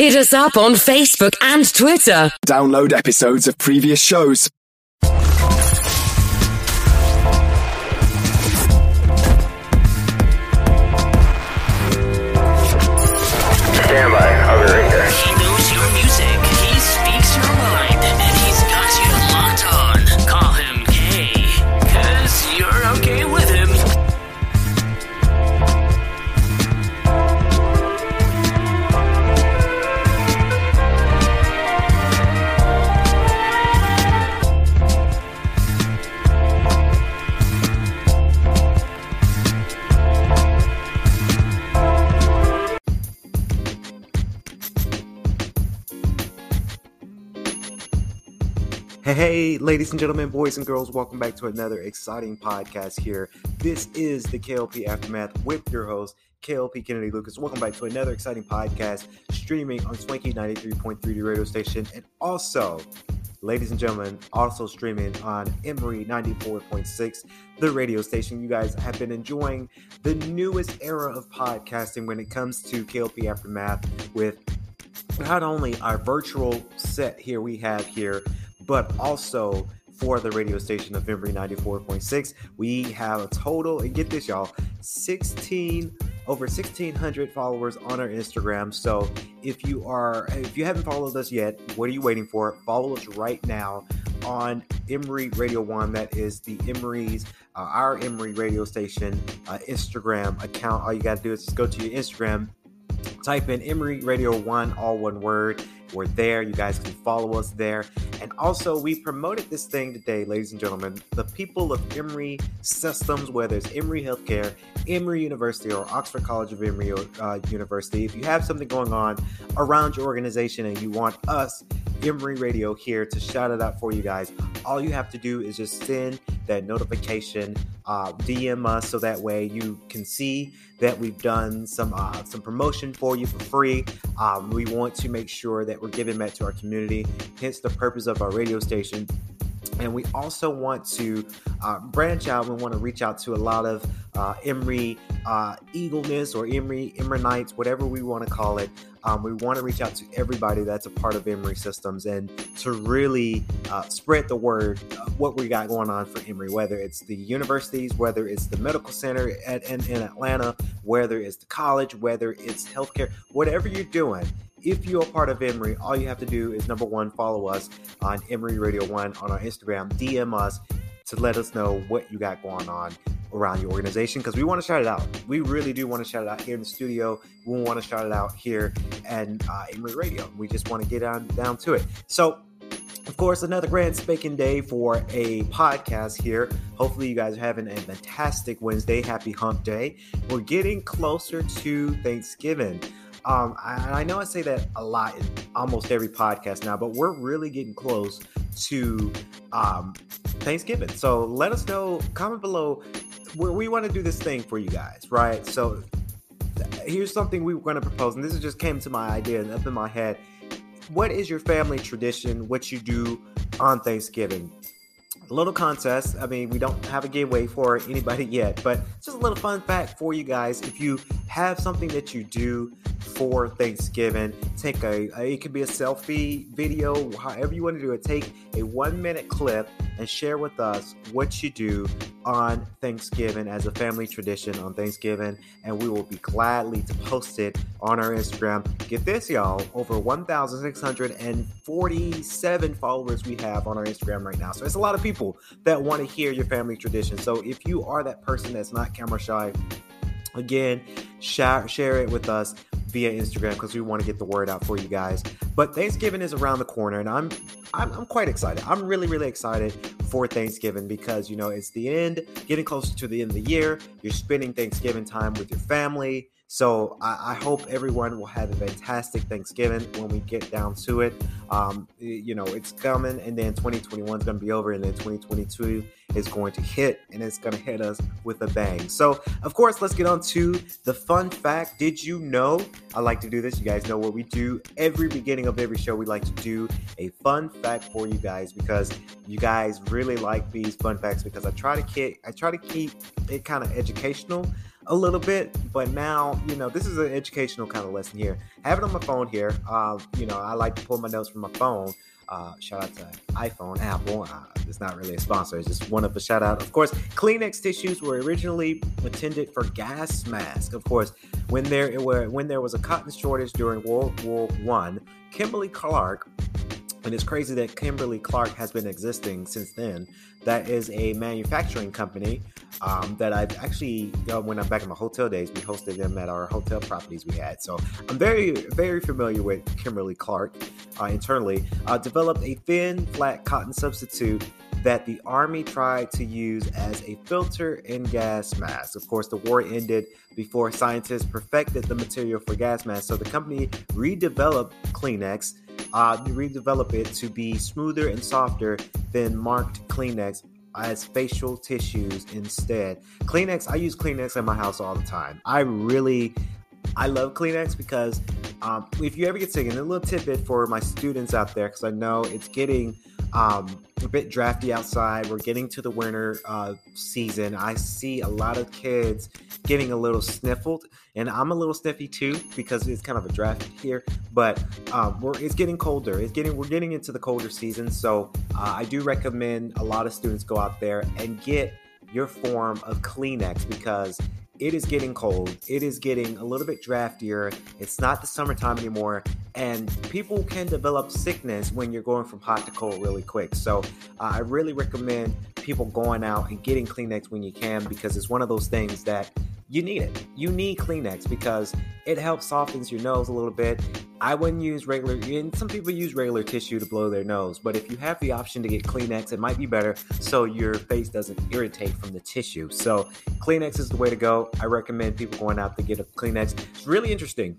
Hit us up on Facebook and Twitter. Download episodes of previous shows. Hey, ladies and gentlemen, boys and girls, welcome back to another exciting podcast here. This is the KLP Aftermath with your host, KLP Kennedy Lucas. Welcome back to another exciting podcast streaming on Swanky 93.3 the radio station and also, ladies and gentlemen, also streaming on Emory 94.6, the radio station. You guys have been enjoying the newest era of podcasting when it comes to KLP Aftermath with not only our virtual set here we have here, but also for the radio station of Emory 94.6. We have a total, and get this, y'all, 16 over 1600 followers on our Instagram. So if you are if you haven't followed us yet, what are you waiting for? Follow us right now on Emory Radio One. That is the Emory's uh, our Emory radio station uh, Instagram account. All you got to do is just go to your Instagram type in Emory Radio One, all one word. We're there. You guys can follow us there. And also, we promoted this thing today, ladies and gentlemen. The people of Emory Systems, whether it's Emory Healthcare, Emory University, or Oxford College of Emory uh, University, if you have something going on around your organization and you want us, Emory Radio, here to shout it out for you guys, all you have to do is just send that notification, uh, DM us so that way you can see that we've done some uh, some promotion for you for free. Um, we want to make sure that we're giving back to our community, hence the purpose of our radio station. And we also want to uh, branch out. We want to reach out to a lot of uh, Emory uh, Eagleness or Emory Emoryites, whatever we want to call it. Um, we want to reach out to everybody that's a part of Emory Systems and to really uh, spread the word what we got going on for Emory, whether it's the universities, whether it's the medical center at, in, in Atlanta, whether it's the college, whether it's healthcare, whatever you're doing. If you're a part of Emory, all you have to do is number one, follow us on Emory Radio One on our Instagram, DM us to let us know what you got going on around your organization because we want to shout it out. We really do want to shout it out here in the studio. We want to shout it out here and uh, Emory Radio. We just want to get on down to it. So of course, another grand spanking day for a podcast here. Hopefully, you guys are having a fantastic Wednesday. Happy Hump Day. We're getting closer to Thanksgiving. Um, I, I know I say that a lot in almost every podcast now, but we're really getting close to um, Thanksgiving. So let us know, comment below. We, we want to do this thing for you guys, right? So here's something we were going to propose, and this just came to my idea and up in my head. What is your family tradition? What you do on Thanksgiving? A little contest. I mean, we don't have a giveaway for anybody yet, but just a little fun fact for you guys. If you have something that you do for Thanksgiving, take a, a it could be a selfie video, however you want to do it. Take a one minute clip and share with us what you do on Thanksgiving as a family tradition on Thanksgiving, and we will be gladly to post it on our Instagram. Get this, y'all, over 1,647 followers we have on our Instagram right now. So it's a lot of people that want to hear your family tradition. So if you are that person that's not camera shy, again, share, share it with us via Instagram because we want to get the word out for you guys. But Thanksgiving is around the corner, and I'm, I'm I'm quite excited. I'm really really excited for Thanksgiving because you know it's the end, getting closer to the end of the year. You're spending Thanksgiving time with your family. So I, I hope everyone will have a fantastic Thanksgiving when we get down to it. Um, you know, it's coming, and then 2021 is going to be over, and then 2022 is going to hit, and it's going to hit us with a bang. So, of course, let's get on to the fun fact. Did you know? I like to do this. You guys know what we do every beginning of every show. We like to do a fun fact for you guys because you guys really like these fun facts because I try to keep I try to keep it kind of educational a little bit, but now, you know, this is an educational kind of lesson here. Have it on my phone here. Uh, you know, I like to pull my notes from my phone. Uh, shout out to iPhone, Apple. Uh, it's not really a sponsor. It's just one of a shout out. Of course, Kleenex tissues were originally intended for gas masks. Of course, when there were when there was a cotton shortage during World War One, Kimberly Clark and it's crazy that Kimberly Clark has been existing since then. That is a manufacturing company um, that I've actually, uh, when I'm back in my hotel days, we hosted them at our hotel properties we had. So I'm very, very familiar with Kimberly Clark uh, internally. Uh, developed a thin, flat cotton substitute that the Army tried to use as a filter in gas masks. Of course, the war ended before scientists perfected the material for gas masks. So the company redeveloped Kleenex uh, it to be smoother and softer than marked Kleenex as facial tissues instead. Kleenex, I use Kleenex in my house all the time. I really, I love Kleenex because um, if you ever get sick, and a little tidbit for my students out there, because I know it's getting um, a bit drafty outside. We're getting to the winter uh, season. I see a lot of kids getting a little sniffled, and I'm a little sniffy too because it's kind of a draft here. But um, we're, it's getting colder. It's getting we're getting into the colder season, so uh, I do recommend a lot of students go out there and get your form of Kleenex because it is getting cold. It is getting a little bit draftier. It's not the summertime anymore. And people can develop sickness when you're going from hot to cold really quick. So uh, I really recommend people going out and getting Kleenex when you can because it's one of those things that you need it. You need Kleenex because it helps softens your nose a little bit. I wouldn't use regular, and some people use regular tissue to blow their nose, but if you have the option to get Kleenex, it might be better so your face doesn't irritate from the tissue. So Kleenex is the way to go. I recommend people going out to get a Kleenex. It's really interesting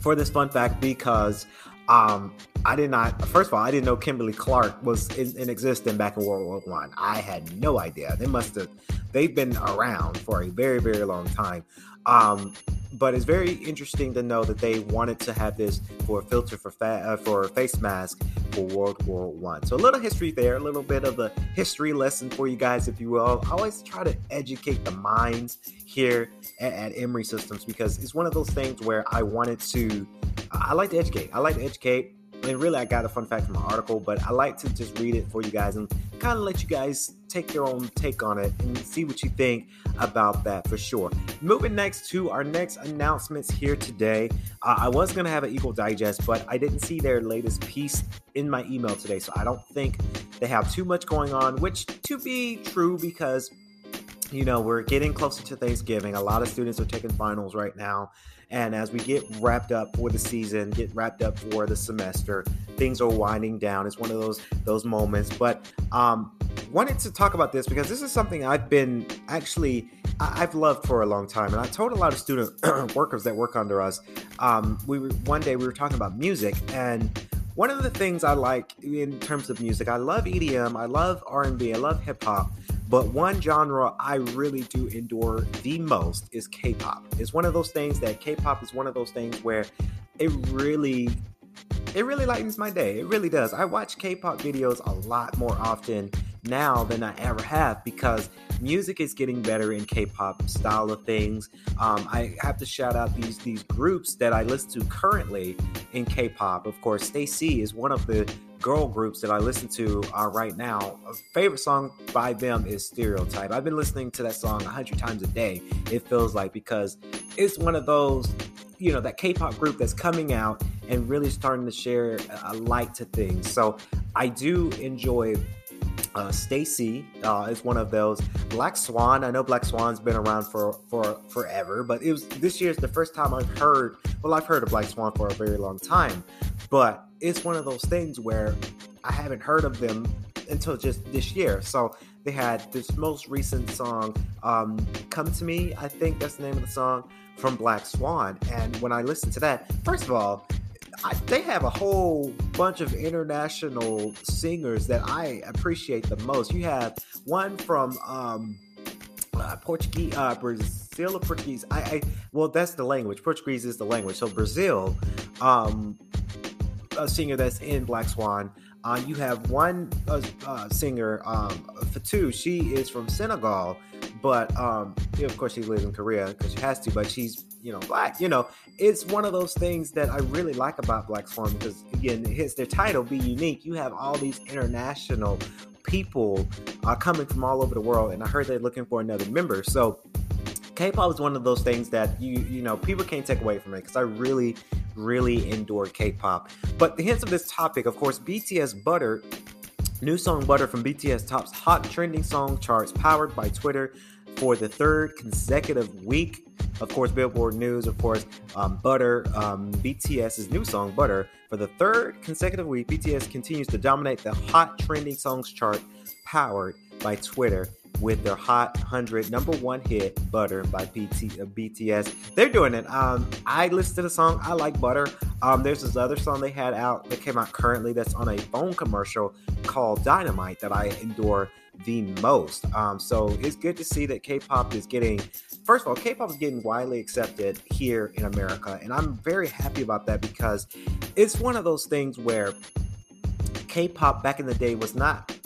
for this fun fact because um, I did not. First of all, I didn't know Kimberly Clark was in, in existence back in World War One. I. I had no idea. They must have. They've been around for a very, very long time. Um, but it's very interesting to know that they wanted to have this for a filter for fa- uh, for face mask for World War One. So a little history there, a little bit of a history lesson for you guys, if you will. I always try to educate the minds here at, at Emory Systems because it's one of those things where I wanted to. I like to educate. I like to educate and really I got a fun fact from an article, but I like to just read it for you guys and kind of let you guys take your own take on it and see what you think about that for sure. Moving next to our next announcements here today. Uh, I was going to have an Eagle Digest, but I didn't see their latest piece in my email today, so I don't think they have too much going on, which to be true because you know, we're getting closer to Thanksgiving. A lot of students are taking finals right now. And as we get wrapped up for the season, get wrapped up for the semester, things are winding down. It's one of those those moments. But um, wanted to talk about this because this is something I've been actually I've loved for a long time, and I told a lot of student workers that work under us. Um, we were, one day we were talking about music, and one of the things I like in terms of music, I love EDM, I love R and B, I love hip hop, but one genre I really do endure the most is K-pop. It's one of those things that K-pop is one of those things where it really it really lightens my day. It really does. I watch K-pop videos a lot more often now than I ever have because music is getting better in K-pop style of things. Um, I have to shout out these these groups that I listen to currently in K-pop. Of course, STAYC is one of the girl groups that I listen to uh, right now. A favorite song by them is Stereotype. I've been listening to that song a hundred times a day. It feels like because it's one of those, you know, that K-pop group that's coming out and really starting to share a light to things. So I do enjoy uh, STAYC uh, is one of those. Black Swan. I know Black Swan's been around for for forever, but it was this year's the first time I've heard. Well, I've heard of Black Swan for a very long time, but it's one of those things where I haven't heard of them until just this year. So they had this most recent song, um, "Come to Me." I think that's the name of the song from Black Swan. And when I listened to that, first of all, I, they have a whole bunch of international singers that I appreciate the most. You have one from um, uh, Portuguese, uh, Brazil or Portuguese. I, I, well, that's the language. Portuguese is the language. So Brazil, um, a singer that's in Black Swan. Uh, you have one uh, uh, singer, um, Fatou. She is from Senegal, but um, of course, she lives in Korea because she has to, but she's you know black. You know, it's one of those things that I really like about Black Swan because again, it hits their title, "Be Unique." You have all these international people uh, coming from all over the world, and I heard they're looking for another member. So K-pop is one of those things that you you know people can't take away from it because I really really endure K-pop. But the hints of this topic, of course, BTS Butter, new song Butter from BTS tops hot trending song charts powered by Twitter for the third consecutive week. Of course, Billboard News, of course, um, Butter, um, BTS's new song Butter for the third consecutive week. BTS continues to dominate the hot trending songs chart powered by Twitter with their Hot 100 number one hit, Butter by uh, BTS. They're doing it. Um, I listened to the song. I like Butter. Um, there's this other song they had out that came out currently that's on a phone commercial called Dynamite that I endure the most. Um, so it's good to see that K-pop is getting, first of all, K-pop is getting widely accepted here in America, and I'm very happy about that because it's one of those things where K-pop back in the day was not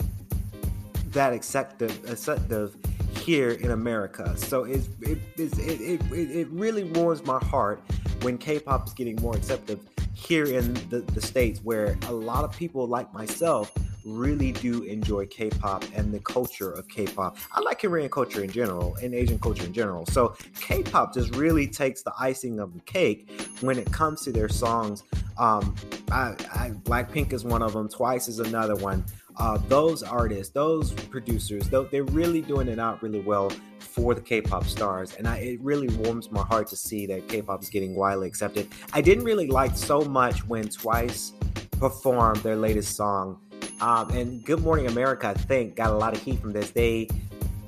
that acceptive, acceptive here in America. So it's, it, it's, it, it, it really warms my heart when K-pop is getting more accepted here in the, the States, where a lot of people like myself really do enjoy K-pop and the culture of K-pop. I like Korean culture in general and Asian culture in general. So K-pop just really takes the icing of the cake when it comes to their songs. Um, I, I, Blackpink is one of them. Twice is another one. Uh, those artists, those producers, they're really doing it out really well for the K-pop stars, and I, it really warms my heart to see that K-pop is getting widely accepted. I didn't really like so much when Twice performed their latest song, um, and Good Morning America, I think, got a lot of heat from this. They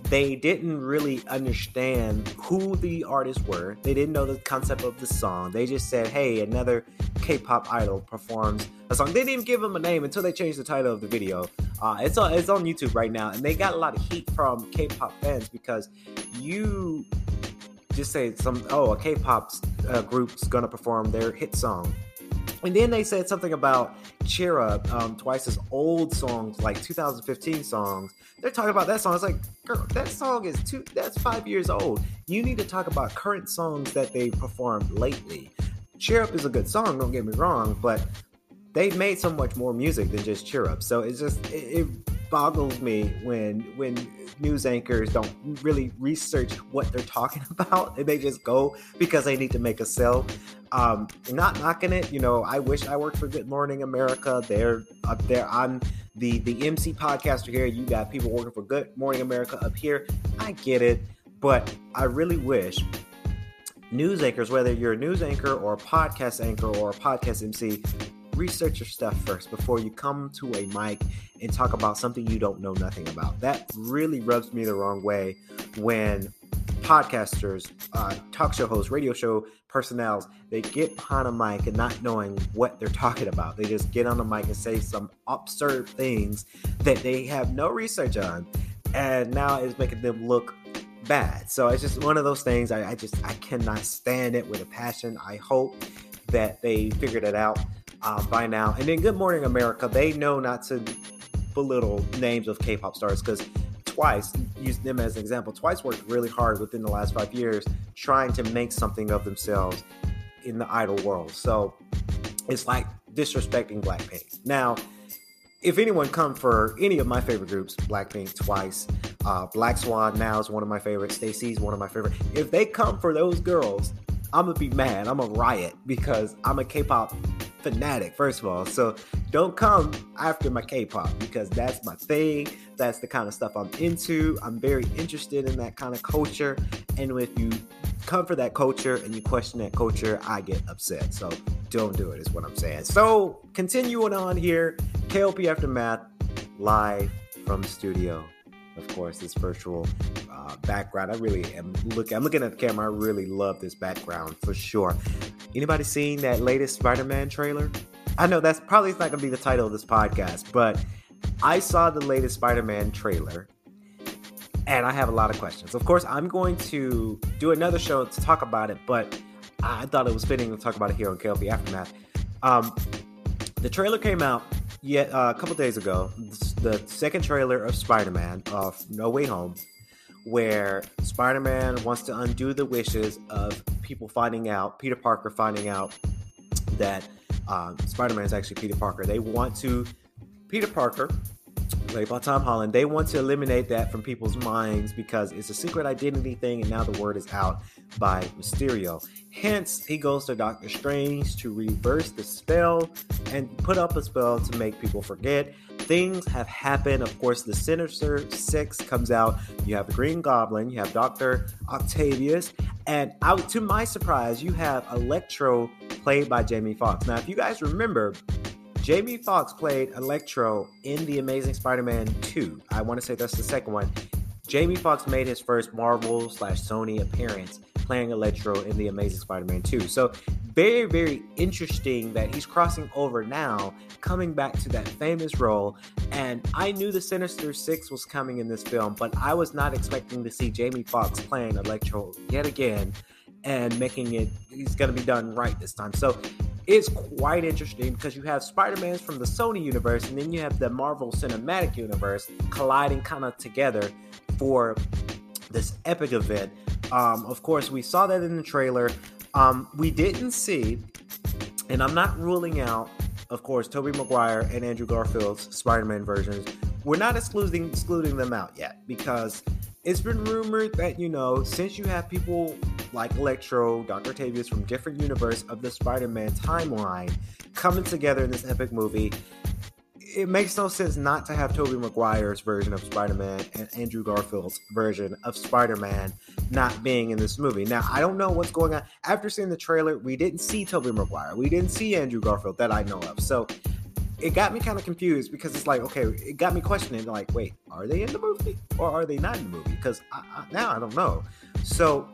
they didn't really understand who the artists were. They didn't know the concept of the song. They just said, "Hey, another K-pop idol performs a song." They didn't even give them a name until they changed the title of the video. Uh, it's on it's on YouTube right now, and they got a lot of heat from K-pop fans because you just say some oh a K-pop uh, group's gonna perform their hit song and then they said something about Cheer Up, um, Twice's old songs, like 2015 songs. They're talking about that song. It's like, girl, that song is two, that's five years old. You need to talk about current songs that they performed lately. Cheer Up is a good song, don't get me wrong, but they've made so much more music than just Cheer Up. So it's just, it, it boggles me when, when news anchors don't really research what they're talking about and they just go because they need to make a sell. Um, not knocking it, you know. I wish I worked for Good Morning America. They're up there. I'm the the MC podcaster here. You got people working for Good Morning America up here. I get it, but I really wish news anchors, whether you're a news anchor or a podcast anchor or a podcast MC, research your stuff first before you come to a mic and talk about something you don't know nothing about. That really rubs me the wrong way when podcasters, uh, talk show hosts, radio show personnel, they get behind a mic and not knowing what they're talking about. They just get on the mic and say some absurd things that they have no research on. And now it's making them look bad. So it's just one of those things. I, I just I cannot stand it with a passion. I hope that they figured it out uh, by now. And then Good Morning America, they know not to belittle names of K-pop stars because Twice, use them as an example, Twice worked really hard within the last five years trying to make something of themselves in the idol world. So it's like disrespecting Blackpink. Now, if anyone come for any of my favorite groups, Blackpink, Twice, uh, Black Swan now is one of my favorites. STAYC's one of my favorite. If they come for those girls, I'm gonna be mad. I'm a riot because I'm a K-pop fanatic, first of all. So don't come after my K-pop because that's my thing. That's the kind of stuff I'm into. I'm very interested in that kind of culture. And if you come for that culture and you question that culture, I get upset. So don't do it, is what I'm saying. So continuing on here, KLP Aftermath live from studio. Of course, this virtual uh, background. I really am looking. I'm looking at the camera. I really love this background for sure. Anybody seen that latest Spider-Man trailer? I know that's probably not going to be the title of this podcast, but I saw the latest Spider-Man trailer and I have a lot of questions. Of course, I'm going to do another show to talk about it, but I thought it was fitting to talk about it here on KLP Aftermath. Um, the trailer came out yet uh, a couple days ago. The second trailer of Spider-Man of No Way Home where Spider-Man wants to undo the wishes of people finding out, Peter Parker finding out that um, Spider-Man is actually Peter Parker. They want to Peter Parker, played by Tom Holland. They want to eliminate that from people's minds because it's a secret identity thing, and now the word is out by Mysterio. Hence, he goes to Doctor Strange to reverse the spell and put up a spell to make people forget. Things have happened. Of course, the Sinister Six comes out. You have the Green Goblin, you have Doctor Octavius, and out to my surprise, you have Electro played by Jamie Foxx. Now, if you guys remember, Jamie Foxx played Electro in The Amazing Spider-Man 2. I want to say that's the second one. Jamie Foxx made his first Marvel slash Sony appearance playing Electro in The Amazing Spider-Man 2. So very, very interesting that he's crossing over now, coming back to that famous role. And I knew the Sinister Six was coming in this film, but I was not expecting to see Jamie Foxx playing Electro yet again and making it he's gonna be done right this time. So it's quite interesting because you have Spider-Man's from the Sony universe and then you have the Marvel Cinematic Universe colliding kind of together for this epic event. Um, of course, we saw that in the trailer. Um, we didn't see, and I'm not ruling out, of course, Tobey Maguire and Andrew Garfield's Spider-Man versions. We're not excluding excluding them out yet because it's been rumored that you know since you have people like Electro, Dr. Octavius from different universe of the Spider-Man timeline coming together in this epic movie, it makes no sense not to have Tobey Maguire's version of Spider-Man and Andrew Garfield's version of Spider-Man not being in this movie. Now, I don't know what's going on. After seeing the trailer, we didn't see Tobey Maguire. We didn't see Andrew Garfield that I know of. So it got me kind of confused because it's like, okay, it got me questioning, like, wait, are they in the movie or are they not in the movie? Because now I don't know. So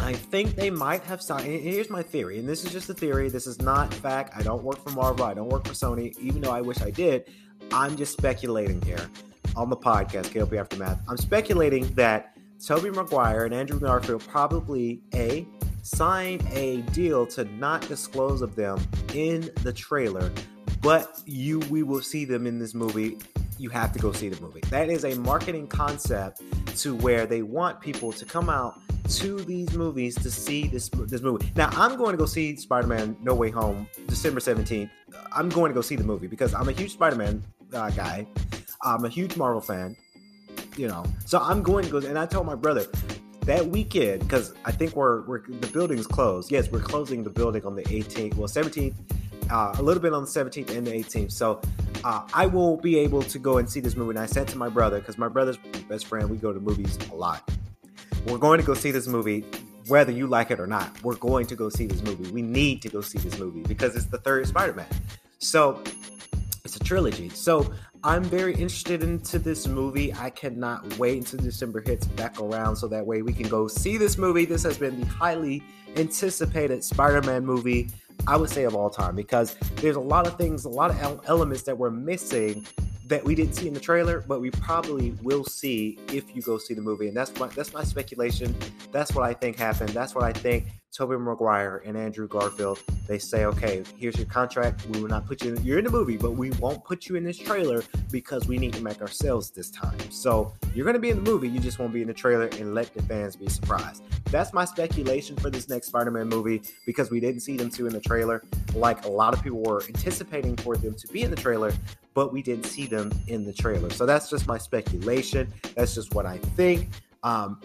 I think they might have signed. Here's my theory, and this is just a theory. This is not fact. I don't work for Marvel. I don't work for Sony, even though I wish I did. I'm just speculating here on the podcast, KLP Aftermath. I'm speculating that Tobey Maguire and Andrew Garfield probably a signed a deal to not disclose of them in the trailer, but you we will see them in this movie you have to go see the movie. That is a marketing concept to where they want people to come out to these movies to see this this movie. Now, I'm going to go see Spider-Man: No Way Home December 17th. I'm going to go see the movie because I'm a huge Spider-Man uh, guy. I'm a huge Marvel fan. You know, so I'm going to go. And I told my brother that weekend because I think we're we're the building's closed. Yes, we're closing the building on the 18th. Well, 17th. Uh, a little bit on the 17th and the 18th. So uh, I will be able to go and see this movie. And I said to my brother, because my brother's best friend, we go to movies a lot. We're going to go see this movie, whether you like it or not. We're going to go see this movie. We need to go see this movie because it's the third Spider Man. So it's a trilogy. So I'm very interested into this movie. I cannot wait until December hits back around so that way we can go see this movie. This has been the highly anticipated Spider Man movie I would say of all time because there's a lot of things, a lot of elements that we're missing that we didn't see in the trailer, but we probably will see if you go see the movie. And that's my that's my speculation. That's what I think happened. That's what I think Tobey Maguire and Andrew Garfield, they say, okay, here's your contract. We will not put you in, you're in the movie, but we won't put you in this trailer because we need to make ourselves this time. So you're going to be in the movie, you just won't be in the trailer and let the fans be surprised. That's my speculation for this next Spider Man movie because we didn't see them two in the trailer, like a lot of people were anticipating for them to be in the trailer, but we didn't see them in the trailer. So that's just my speculation. That's just what I think. Um,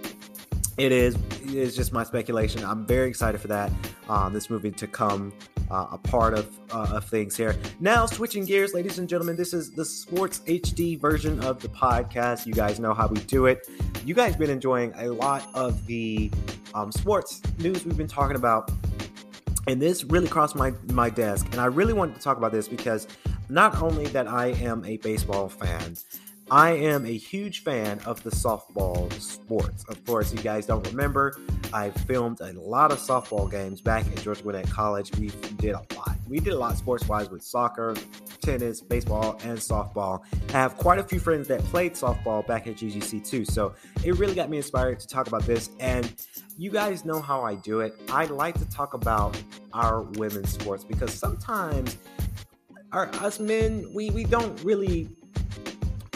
it is it's just my speculation. I'm very excited for that. Um, this movie to come uh, a part of uh, of things here. Now, switching gears, ladies and gentlemen, this is the Sports HD version of the podcast. You guys know how we do it. You guys been enjoying a lot of the um, sports news we've been talking about, and this really crossed my my desk, and I really wanted to talk about this because not only that I am a baseball fan I am a huge fan of the softball sports. Of course, you guys don't remember, I filmed a lot of softball games back at Georgia Gwinnett College. We did a lot. We did a lot sports wise with soccer, tennis, baseball, and softball. I have quite a few friends that played softball back at GGC too. So it really got me inspired to talk about this. And you guys know how I do it. I like to talk about our women's sports because sometimes our us men we we don't really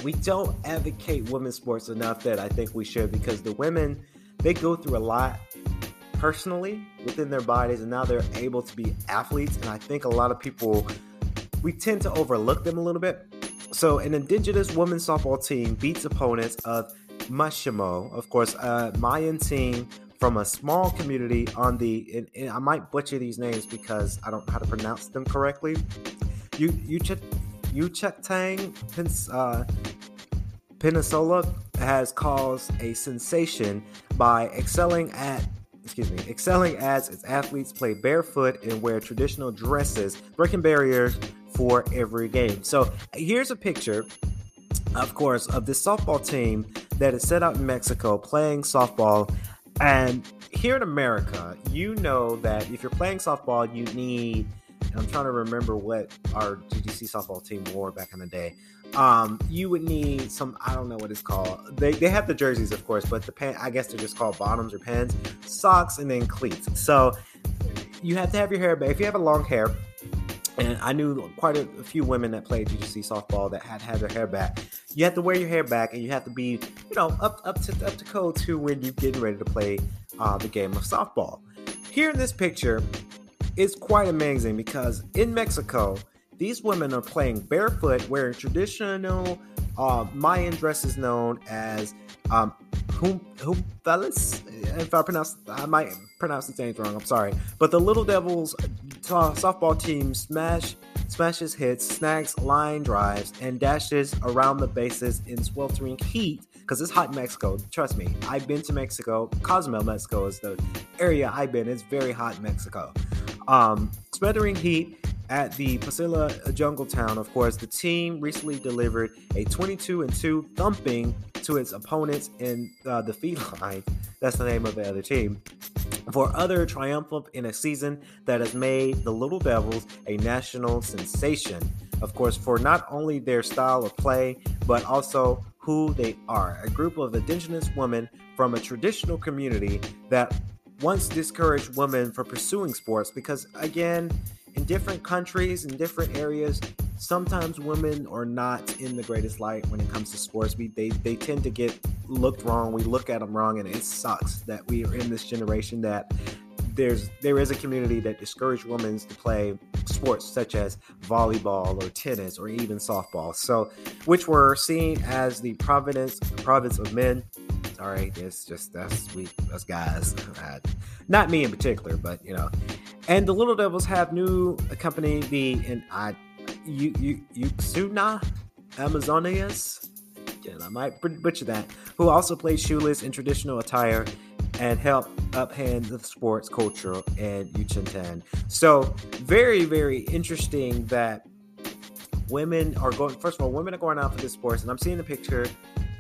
we don't advocate women's sports enough that I think we should because the women they go through a lot personally within their bodies and now they're able to be athletes and I think a lot of people we tend to overlook them a little bit. So an indigenous women's softball team beats opponents of Mashimo, of course, a Mayan team from a small community on the and, and I might butcher these names because I don't know how to pronounce them correctly. You you Yuchatang uh, Peninsula has caused a sensation by excelling at excuse me, excelling as its athletes play barefoot and wear traditional dresses, breaking barriers for every game. So here's a picture, of course, of this softball team that is set out in Mexico playing softball. And here in America, you know that if you're playing softball, you need I'm trying to remember what our GGC softball team wore back in the day. Um, you would need some, I don't know what it's called. They, they have the jerseys, of course, but the pant, I guess they're just called bottoms or pants, socks, and then cleats. So you have to have your hair back. If you have a long hair, and I knew quite a, a few women that played GGC softball that had had their hair back. You have to wear your hair back, and you have to be, you know, up up to up to code to when you're getting ready to play uh, the game of softball. Here in this picture, is quite amazing because in Mexico, these women are playing barefoot, wearing traditional uh, Mayan dresses known as um. If I pronounce, I might pronounce the names wrong. I'm sorry, but the Little Devils uh, softball team smash smashes hits, snags line drives, and dashes around the bases in sweltering heat because it's hot in Mexico. Trust me, I've been to Mexico. Cozumel, Mexico is the area I've been. It's very hot in Mexico. Um, smothering heat at the Pasilla Jungle Town, of course, the team recently delivered a 22 and 2 thumping to its opponents in uh, the feline. That's the name of the other team. For other triumphant in a season that has made the Little Devils a national sensation. Of course, for not only their style of play, but also who they are. A group of indigenous women from a traditional community that once discouraged women from pursuing sports because, again, in different countries, in different areas, sometimes women are not in the greatest light when it comes to sports. We they they tend to get looked wrong. We look at them wrong, and it sucks that we are in this generation that there's there is a community that discourage women to play sports such as volleyball or tennis or even softball. So, which were seen as the providence province of men all right, it's just that's we us guys. Uh, not me in particular, but you know. And the Little Devils have new company, the and I, you you Yuxuna Amazonias. Again, I might butcher that. Who also plays shoeless in traditional attire and help uphand the sports culture in Yucatan. So very very interesting that women are going. First of all, women are going out for this sports, and I'm seeing the picture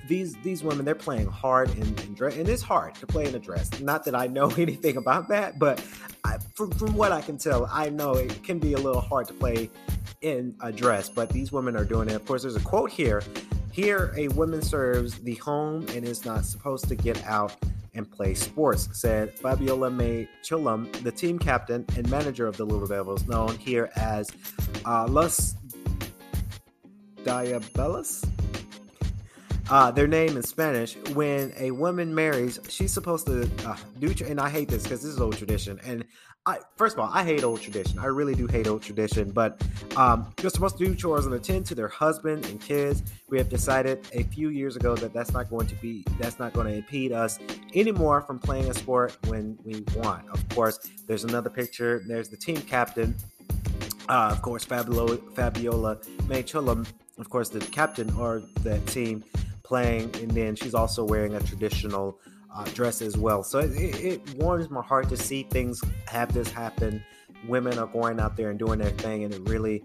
these these women they're playing hard in, in dress, and it's hard to play in a dress. Not that I know anything about that, but I, from, from what I can tell, I know it can be a little hard to play in a dress. But these women are doing it. Of course, there's a quote here. Here, a woman serves the home and is not supposed to get out and play sports, said Fabiola May Chilum, the team captain and manager of the Little Devils, known here as uh, Los Diabelos uh, their name in Spanish. When a woman marries, she's supposed to uh, do. And I hate this because this is old tradition. And I, first of all, I hate old tradition. I really do hate old tradition. But um, you're supposed to do chores and attend to their husband and kids. We have decided a few years ago that that's not going to be that's not going to impede us anymore from playing a sport when we want. Of course, there's another picture. There's the team captain. Uh, of course, Fabiola, Fabiola May Chulum, of course, the captain or the team playing, and then she's also wearing a traditional uh, dress as well. So it, it, warms my heart to see things have this happen. Women are going out there and doing their thing, and it really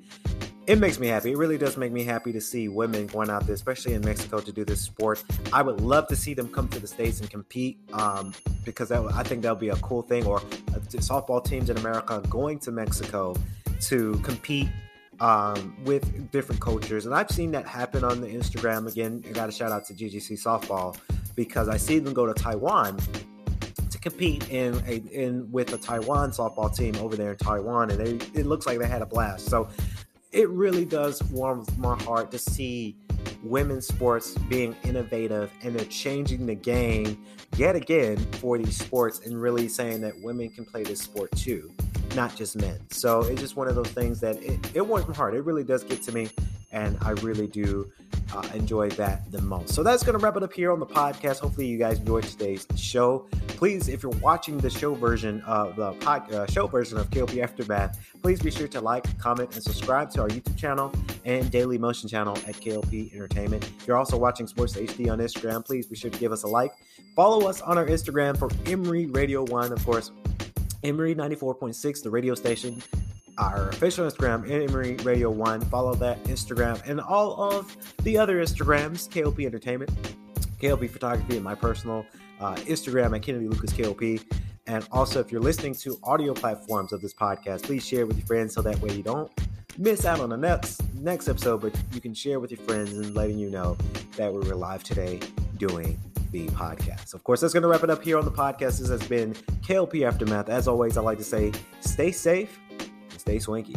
it makes me happy. It really does make me happy to see women going out there, especially in Mexico, to do this sport. I would love to see them come to the states and compete um, because that, I think that would be a cool thing. Or uh, softball teams in America going to Mexico to compete um, with different cultures. And I've seen that happen on the Instagram. Again, I got a shout out to GGC Softball because I see them go to Taiwan to compete in a in with a Taiwan softball team over there in Taiwan, and they, it looks like they had a blast. So it really does warm my heart to see women's sports being innovative and they're changing the game yet again for these sports and really saying that women can play this sport too, not just men. So it's just one of those things that it, it warms my heart. It really does get to me, and I really do uh, enjoy that the most. So that's going to wrap it up here on the podcast. Hopefully, you guys enjoyed today's show. Please, if you're watching the show version of the pod, uh, show version of KLP Aftermath, please be sure to like, comment, and subscribe to our YouTube channel and Daily Motion channel at KLP Entertainment. If you're also watching Sports HD on Instagram, please be sure to give us a like. Follow us on our Instagram for Emory Radio One, of course. Emory 94.6, the radio station our official Instagram, Emory Radio One. Follow that Instagram and all of the other Instagrams, KLP Entertainment, KLP Photography, and my personal uh, Instagram at Kennedy Lucas KLP. And also, if you're listening to audio platforms of this podcast, please share with your friends so that way you don't miss out on the next next episode. But you can share with your friends and letting you know that we were live today doing the podcast. Of course, that's going to wrap it up here on the podcast. This has been KLP Aftermath. As always, I like to say, stay safe Stay swanky.